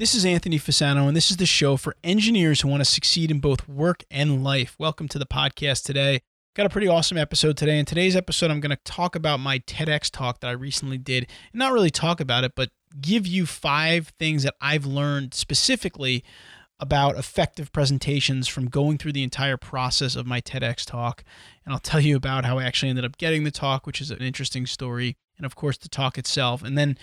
This is Anthony Fasano, and this is the show for engineers who want to succeed in both work and life. Welcome to the podcast today. Got a pretty awesome episode today. In today's episode, I'm going to talk about my TEDx talk that I recently did. And not really talk about it, but give you five things that I've learned specifically about effective presentations from going through the entire process of my TEDx talk. And I'll tell you about how I actually ended up getting the talk, which is an interesting story. And of course, the talk itself. And then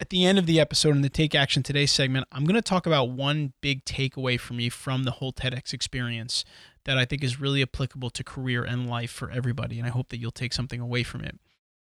at the end of the episode in the Take Action Today segment, I'm going to talk about one big takeaway for me from the whole TEDx experience that I think is really applicable to career and life for everybody. And I hope that you'll take something away from it.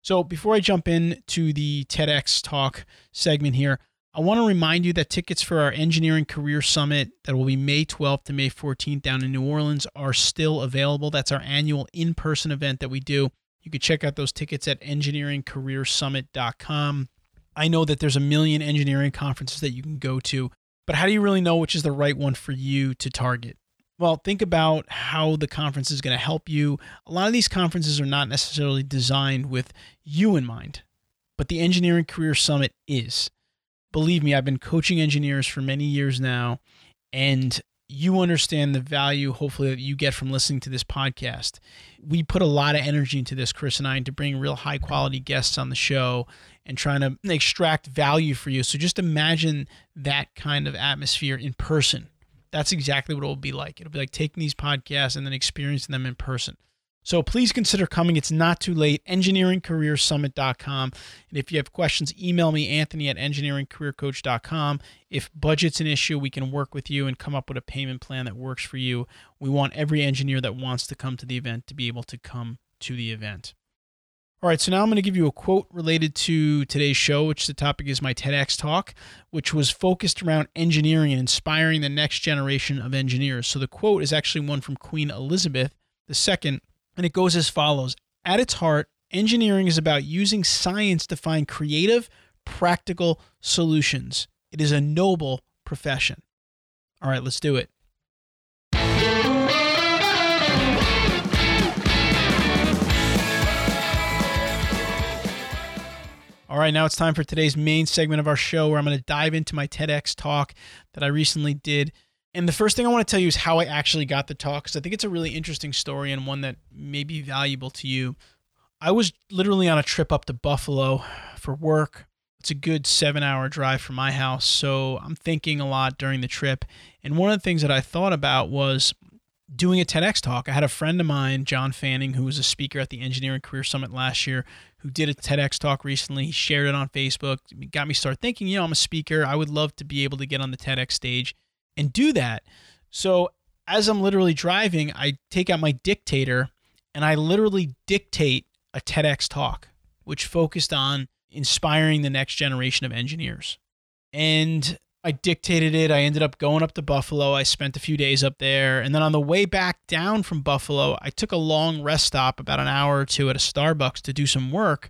So before I jump into the TEDx talk segment here, I want to remind you that tickets for our Engineering Career Summit that will be May 12th to May 14th down in New Orleans are still available. That's our annual in person event that we do. You can check out those tickets at engineeringcareersummit.com. I know that there's a million engineering conferences that you can go to, but how do you really know which is the right one for you to target? Well, think about how the conference is going to help you. A lot of these conferences are not necessarily designed with you in mind, but the Engineering Career Summit is. Believe me, I've been coaching engineers for many years now, and you understand the value, hopefully, that you get from listening to this podcast. We put a lot of energy into this, Chris and I, to bring real high quality guests on the show and trying to extract value for you. So just imagine that kind of atmosphere in person. That's exactly what it will be like. It'll be like taking these podcasts and then experiencing them in person. So please consider coming. It's not too late. EngineeringCareerSummit.com. And if you have questions, email me, Anthony at EngineeringCareerCoach.com. If budget's an issue, we can work with you and come up with a payment plan that works for you. We want every engineer that wants to come to the event to be able to come to the event. All right, so now I'm going to give you a quote related to today's show, which the topic is my TEDx talk, which was focused around engineering and inspiring the next generation of engineers. So the quote is actually one from Queen Elizabeth II, and it goes as follows At its heart, engineering is about using science to find creative, practical solutions. It is a noble profession. All right, let's do it. All right, now it's time for today's main segment of our show where I'm going to dive into my TEDx talk that I recently did. And the first thing I want to tell you is how I actually got the talk because I think it's a really interesting story and one that may be valuable to you. I was literally on a trip up to Buffalo for work. It's a good seven hour drive from my house. So I'm thinking a lot during the trip. And one of the things that I thought about was doing a TEDx talk. I had a friend of mine, John Fanning, who was a speaker at the Engineering Career Summit last year, who did a TEDx talk recently. He shared it on Facebook. It got me start thinking, you know, I'm a speaker. I would love to be able to get on the TEDx stage and do that. So as I'm literally driving, I take out my dictator and I literally dictate a TEDx talk, which focused on inspiring the next generation of engineers. And I dictated it. I ended up going up to Buffalo. I spent a few days up there. And then on the way back down from Buffalo, I took a long rest stop, about an hour or two at a Starbucks to do some work.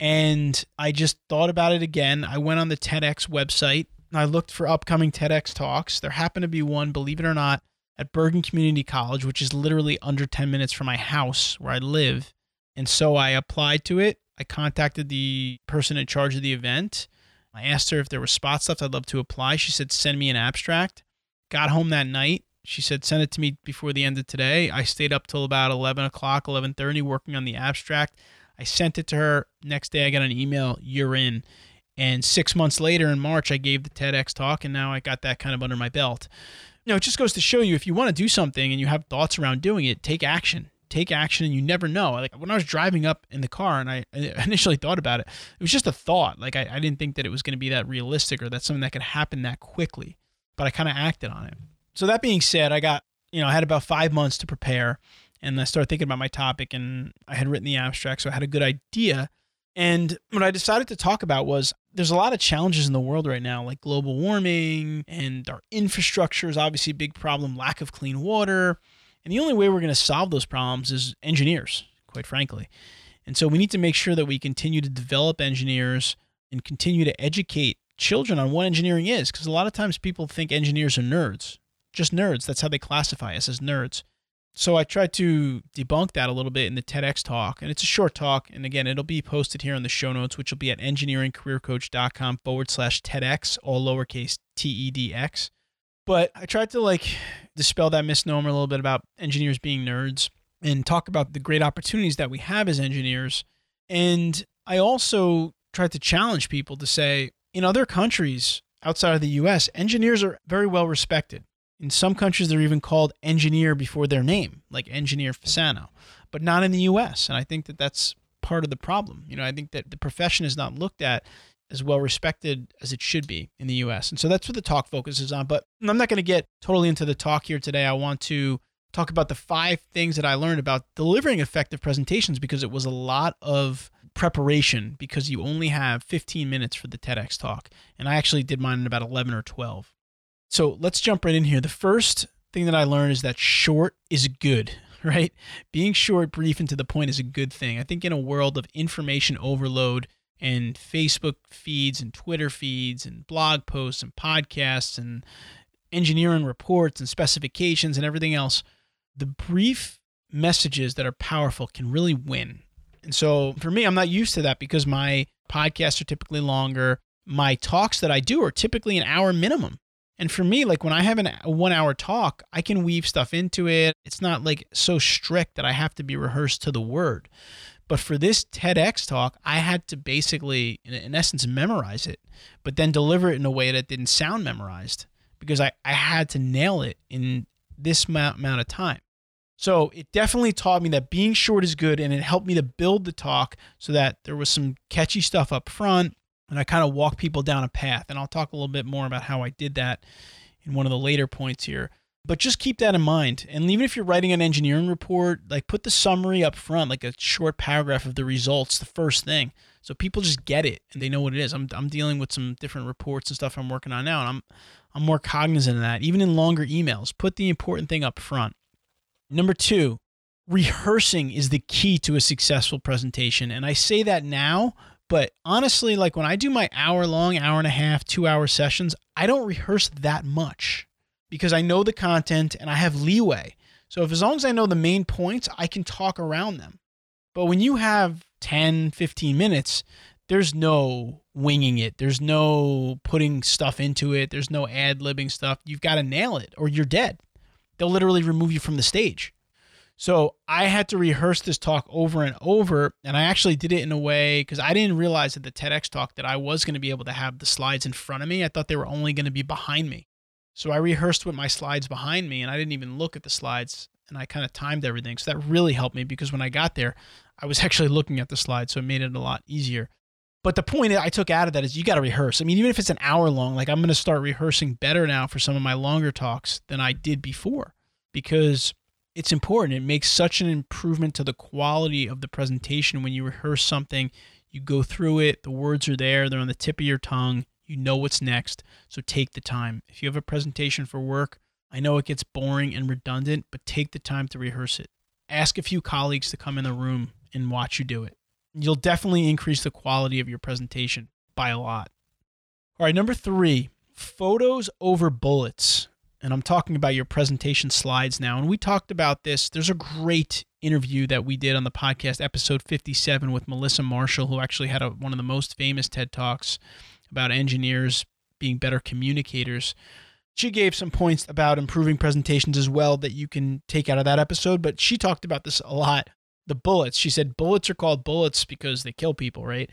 And I just thought about it again. I went on the TEDx website. I looked for upcoming TEDx talks. There happened to be one, believe it or not, at Bergen Community College, which is literally under 10 minutes from my house where I live. And so I applied to it. I contacted the person in charge of the event I asked her if there were spots left. I'd love to apply. She said, send me an abstract. Got home that night. She said, send it to me before the end of today. I stayed up till about 11 o'clock, 11.30 working on the abstract. I sent it to her. Next day, I got an email, you're in. And six months later in March, I gave the TEDx talk, and now I got that kind of under my belt. You know, it just goes to show you if you want to do something and you have thoughts around doing it, take action take action and you never know. Like when I was driving up in the car and I initially thought about it, it was just a thought. Like I, I didn't think that it was going to be that realistic or that something that could happen that quickly, but I kind of acted on it. So that being said, I got, you know, I had about five months to prepare and I started thinking about my topic and I had written the abstract. So I had a good idea. And what I decided to talk about was there's a lot of challenges in the world right now, like global warming and our infrastructure is obviously a big problem, lack of clean water, And the only way we're going to solve those problems is engineers, quite frankly. And so we need to make sure that we continue to develop engineers and continue to educate children on what engineering is. Because a lot of times people think engineers are nerds, just nerds. That's how they classify us as nerds. So I tried to debunk that a little bit in the TEDx talk, and it's a short talk. And again, it'll be posted here in the show notes, which will be at engineeringcareercoach.com forward slash TEDx, all lowercase T E D X. But I tried to like dispel that misnomer a little bit about engineers being nerds and talk about the great opportunities that we have as engineers. And I also tried to challenge people to say, in other countries outside of the US, engineers are very well respected. In some countries, they're even called engineer before their name, like Engineer Fasano, but not in the US. And I think that that's part of the problem. You know, I think that the profession is not looked at as well respected as it should be in the US. And so that's what the talk focuses on. But I'm not going to get totally into the talk here today. I want to talk about the five things that I learned about delivering effective presentations because it was a lot of preparation because you only have 15 minutes for the TEDx talk. And I actually did mine in about 11 or 12. So let's jump right in here. The first thing that I learned is that short is good, right? Being short, brief, and to the point is a good thing. I think in a world of information overload and Facebook feeds and Twitter feeds and blog posts and podcasts and engineering reports and specifications and everything else, the brief messages that are powerful can really win. And so for me, I'm not used to that because my podcasts are typically longer. My talks that I do are typically an hour minimum. And for me, like when I have an, a one hour talk, I can weave stuff into it. It's not like so strict that I have to be rehearsed to the word. But for this TEDx talk, I had to basically, in, essence, memorize it, but then deliver it in a way that didn't sound memorized because I, I had to nail it in this amount of time. So it definitely taught me that being short is good and it helped me to build the talk so that there was some catchy stuff up front and I kind of walk people down a path. And I'll talk a little bit more about how I did that in one of the later points here. But just keep that in mind. And even if you're writing an engineering report, like put the summary up front, like a short paragraph of the results, the first thing. So people just get it and they know what it is. I'm, I'm dealing with some different reports and stuff I'm working on now, and I'm I'm more cognizant of that. Even in longer emails, put the important thing up front. Number two, rehearsing is the key to a successful presentation. And I say that now but honestly, like when I do my hour long, hour and a half, two hour sessions, I don't rehearse that much because I know the content and I have leeway. So if as long as I know the main points, I can talk around them. But when you have 10, 15 minutes, there's no winging it. There's no putting stuff into it. There's no ad libbing stuff. You've got to nail it or you're dead. They'll literally remove you from the stage. So I had to rehearse this talk over and over. And I actually did it in a way because I didn't realize at the TEDx talk that I was going to be able to have the slides in front of me. I thought they were only going to be behind me. So I rehearsed with my slides behind me and I didn't even look at the slides and I kind of timed everything. So that really helped me because when I got there, I was actually looking at the slides. So it made it a lot easier. But the point I took out of that is you got to rehearse. I mean, even if it's an hour long, like I'm going to start rehearsing better now for some of my longer talks than I did before because it's important. It makes such an improvement to the quality of the presentation when you rehearse something. You go through it, the words are there, they're on the tip of your tongue. You know what's next. So take the time. If you have a presentation for work, I know it gets boring and redundant, but take the time to rehearse it. Ask a few colleagues to come in the room and watch you do it. You'll definitely increase the quality of your presentation by a lot. All right, number three photos over bullets and I'm talking about your presentation slides now. And we talked about this. There's a great interview that we did on the podcast, episode 57, with Melissa Marshall, who actually had a, one of the most famous TED Talks about engineers being better communicators. She gave some points about improving presentations as well that you can take out of that episode, but she talked about this a lot. The bullets. She said bullets are called bullets because they kill people, right?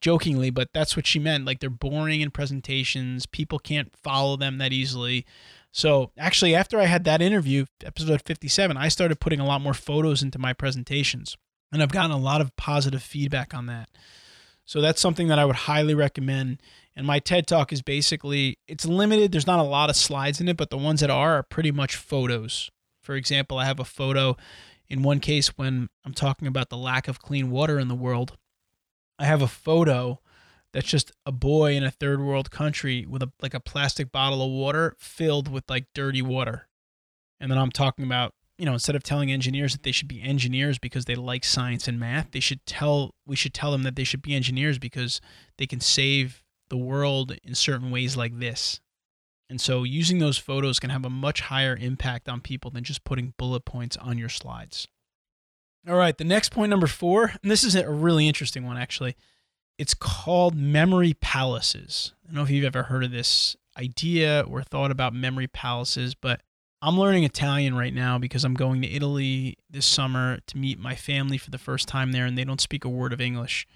Jokingly, but that's what she meant. Like they're boring in presentations. People can't follow them that easily. So actually, after I had that interview, episode 57, I started putting a lot more photos into my presentations. And I've gotten a lot of positive feedback on that. So that's something that I would highly recommend. And my TED Talk is basically, it's limited. There's not a lot of slides in it, but the ones that are are pretty much photos. For example, I have a photo in one case when I'm talking about the lack of clean water in the world. I have a photo that's just a boy in a third world country with a like a plastic bottle of water filled with like dirty water. And then I'm talking about you know, instead of telling engineers that they should be engineers because they like science and math, they should tell we should tell them that they should be engineers because they can save the world in certain ways like this. And so using those photos can have a much higher impact on people than just putting bullet points on your slides. All right, the next point number 4, and this is a really interesting one actually. It's called memory palaces. I don't know if you've ever heard of this idea or thought about memory palaces, but I'm learning Italian right now because I'm going to Italy this summer to meet my family for the first time there and they don't speak a word of English.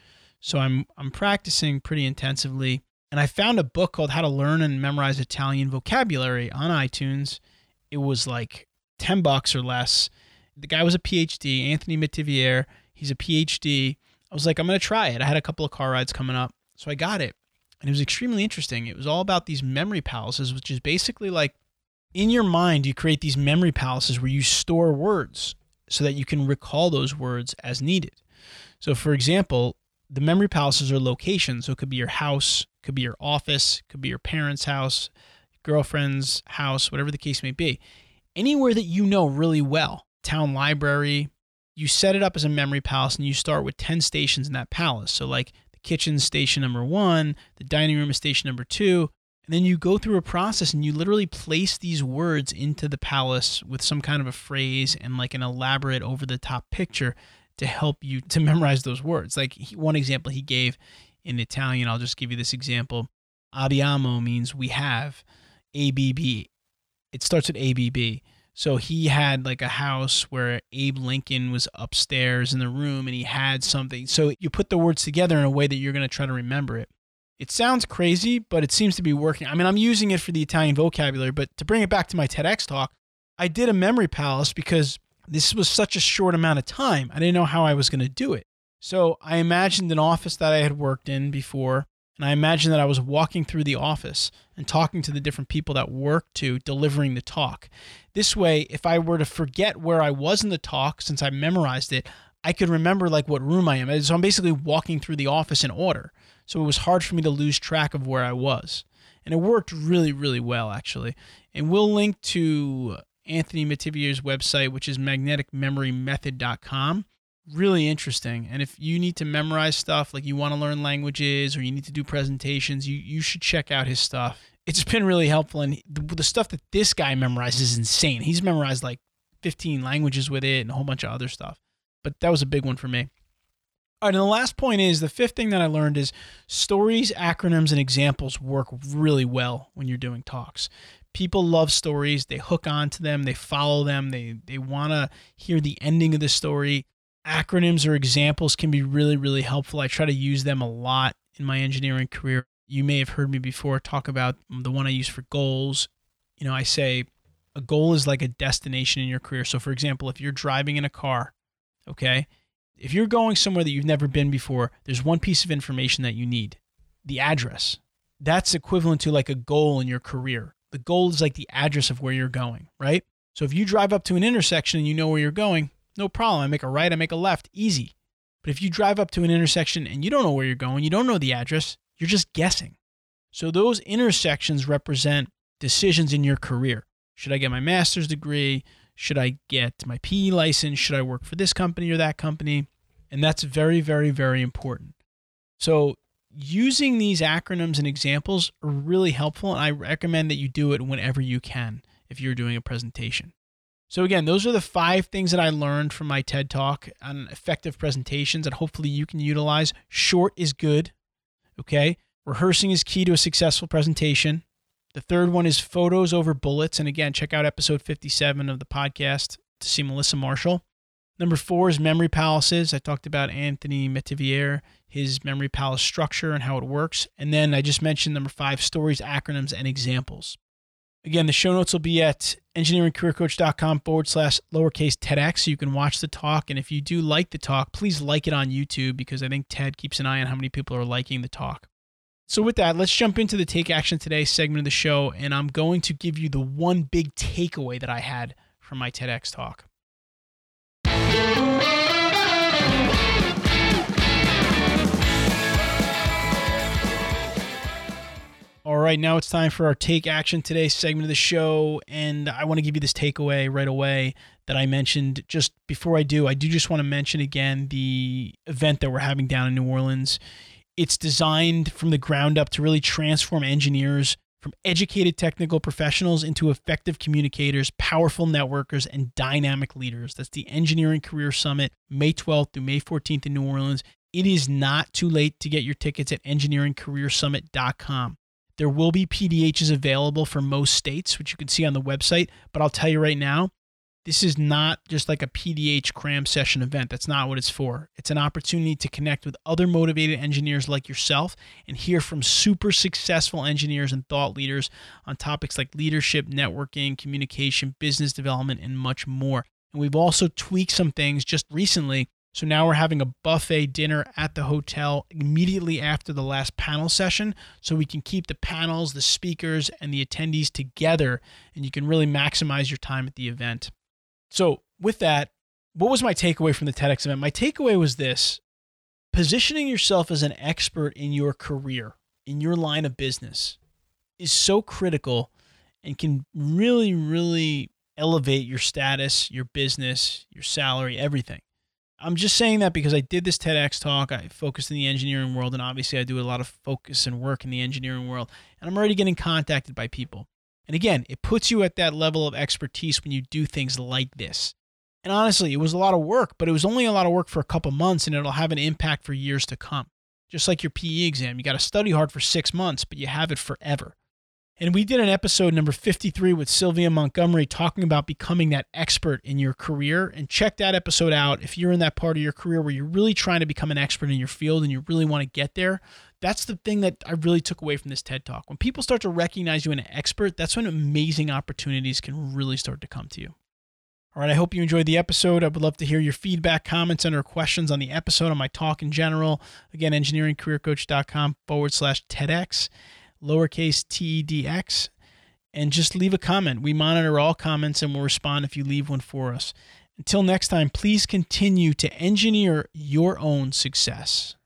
So I'm I'm practicing pretty intensively and I found a book called How to Learn and Memorize Italian Vocabulary on iTunes. It was like 10 bucks or less. The guy was a PhD, Anthony Metivier. He's a PhD. I was like, I'm going to try it. I had a couple of car rides coming up. So I got it. And it was extremely interesting. It was all about these memory palaces, which is basically like in your mind, you create these memory palaces where you store words so that you can recall those words as needed. So, for example, the memory palaces are locations. So, it could be your house, could be your office, could be your parents' house, girlfriend's house, whatever the case may be. Anywhere that you know really well, town library, you set it up as a memory palace and you start with 10 stations in that palace. So, like the kitchen station number one, the dining room is station number two, and then you go through a process and you literally place these words into the palace with some kind of a phrase and like an elaborate over the top picture to help you to memorize those words. Like one example he gave in Italian, I'll just give you this example. Abbiamo means we have. ABB, it starts with ABB. So he had like a house where Abe Lincoln was upstairs in the room and he had something. So you put the words together in a way that you're going to try to remember it. It sounds crazy, but it seems to be working. I mean, I'm using it for the Italian vocabulary, but to bring it back to my TEDx talk, I did a memory palace because this was such a short amount of time. I didn't know how I was going to do it. So I imagined an office that I had worked in before, and I imagined that I was walking through the office and talking to the different people that worked to delivering the talk. This way, if I were to forget where I was in the talk, since I memorized it, I could remember like what room I am. So I'm basically walking through the office in order. So it was hard for me to lose track of where I was. And it worked really, really well, actually. And we'll link to Anthony Metivier's website, which is magneticmemorymethod.com. Really interesting. And if you need to memorize stuff, like you want to learn languages or you need to do presentations, you, you should check out his stuff. It's been really helpful. And the, the stuff that this guy memorizes is insane. He's memorized like 15 languages with it and a whole bunch of other stuff. But that was a big one for me. All right, and the last point is the fifth thing that I learned is stories, acronyms, and examples work really well when you're doing talks. People love stories, they hook onto them, they follow them, they, they want to hear the ending of the story. Acronyms or examples can be really, really helpful. I try to use them a lot in my engineering career. You may have heard me before talk about the one I use for goals. You know, I say a goal is like a destination in your career. So, for example, if you're driving in a car, okay, if you're going somewhere that you've never been before, there's one piece of information that you need the address. That's equivalent to like a goal in your career. The goal is like the address of where you're going, right? So if you drive up to an intersection and you know where you're going, no problem. I make a right, I make a left, easy. But if you drive up to an intersection and you don't know where you're going, you don't know the address, you're just guessing. So those intersections represent decisions in your career. Should I get my master's degree? Should I get my PE license? Should I work for this company or that company? And that's very, very, very important. So, using these acronyms and examples are really helpful. And I recommend that you do it whenever you can if you're doing a presentation. So, again, those are the five things that I learned from my TED Talk on effective presentations that hopefully you can utilize. Short is good. Okay. Rehearsing is key to a successful presentation. The third one is photos over bullets. And again, check out episode 57 of the podcast to see Melissa Marshall. Number four is memory palaces. I talked about Anthony Metivier, his memory palace structure and how it works. And then I just mentioned number five, stories, acronyms, and examples. Again, the show notes will be at engineeringcareercoach.com forward slash lowercase TEDx. So you can watch the talk. And if you do like the talk, please like it on YouTube because I think TED keeps an eye on how many people are liking the talk. So, with that, let's jump into the Take Action Today segment of the show, and I'm going to give you the one big takeaway that I had from my TEDx talk. All right, now it's time for our Take Action Today segment of the show, and I want to give you this takeaway right away that I mentioned. Just before I do, I do just want to mention again the event that we're having down in New Orleans. It's designed from the ground up to really transform engineers from educated technical professionals into effective communicators, powerful networkers, and dynamic leaders. That's the Engineering Career Summit, May 12th through May 14th in New Orleans. It is not too late to get your tickets at engineeringcareersummit.com. There will be PDHs available for most states, which you can see on the website, but I'll tell you right now, this is not just like a PDH cram session event. That's not what it's for. It's an opportunity to connect with other motivated engineers like yourself and hear from super successful engineers and thought leaders on topics like leadership, networking, communication, business development, and much more. And we've also tweaked some things just recently. So now we're having a buffet dinner at the hotel immediately after the last panel session so we can keep the panels, the speakers, and the attendees together and you can really maximize your time at the event. So, with that, what was my takeaway from the TEDx event? My takeaway was this positioning yourself as an expert in your career, in your line of business, is so critical and can really, really elevate your status, your business, your salary, everything. I'm just saying that because I did this TEDx talk. I focused in the engineering world, and obviously, I do a lot of focus and work in the engineering world. And I'm already getting contacted by people. And again, it puts you at that level of expertise when you do things like this. And honestly, it was a lot of work, but it was only a lot of work for a couple months and it'll have an impact for years to come. Just like your PE exam, you got to study hard for six months, but you have it forever. And we did an episode number 53 with Sylvia Montgomery talking about becoming that expert in your career. And check that episode out if you're in that part of your career where you're really trying to become an expert in your field and you really want to get there. That's the thing that I really took away from this TED Talk. When people start to recognize you as an expert, that's when amazing opportunities can really start to come to you. All right, I hope you enjoyed the episode. I would love to hear your feedback, comments, and or questions on the episode, on my talk in general. Again, engineeringcareercoach.com forward slash TEDx lowercase TEDX, and just leave a comment. We monitor all comments and we'll respond if you leave one for us. Until next time, please continue to engineer your own success.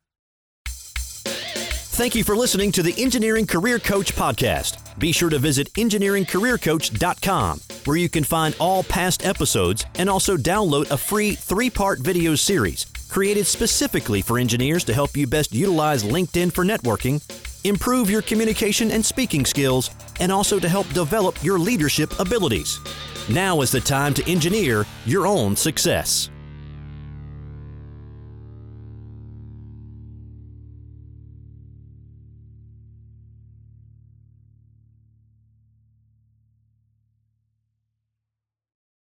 Thank you for listening to the Engineering Career Coach podcast. Be sure to visit engineeringcareercoach.com, where you can find all past episodes and also download a free three part video series created specifically for engineers to help you best utilize LinkedIn for networking improve your communication and speaking skills, and also to help develop your leadership abilities. Now is the time to engineer your own success.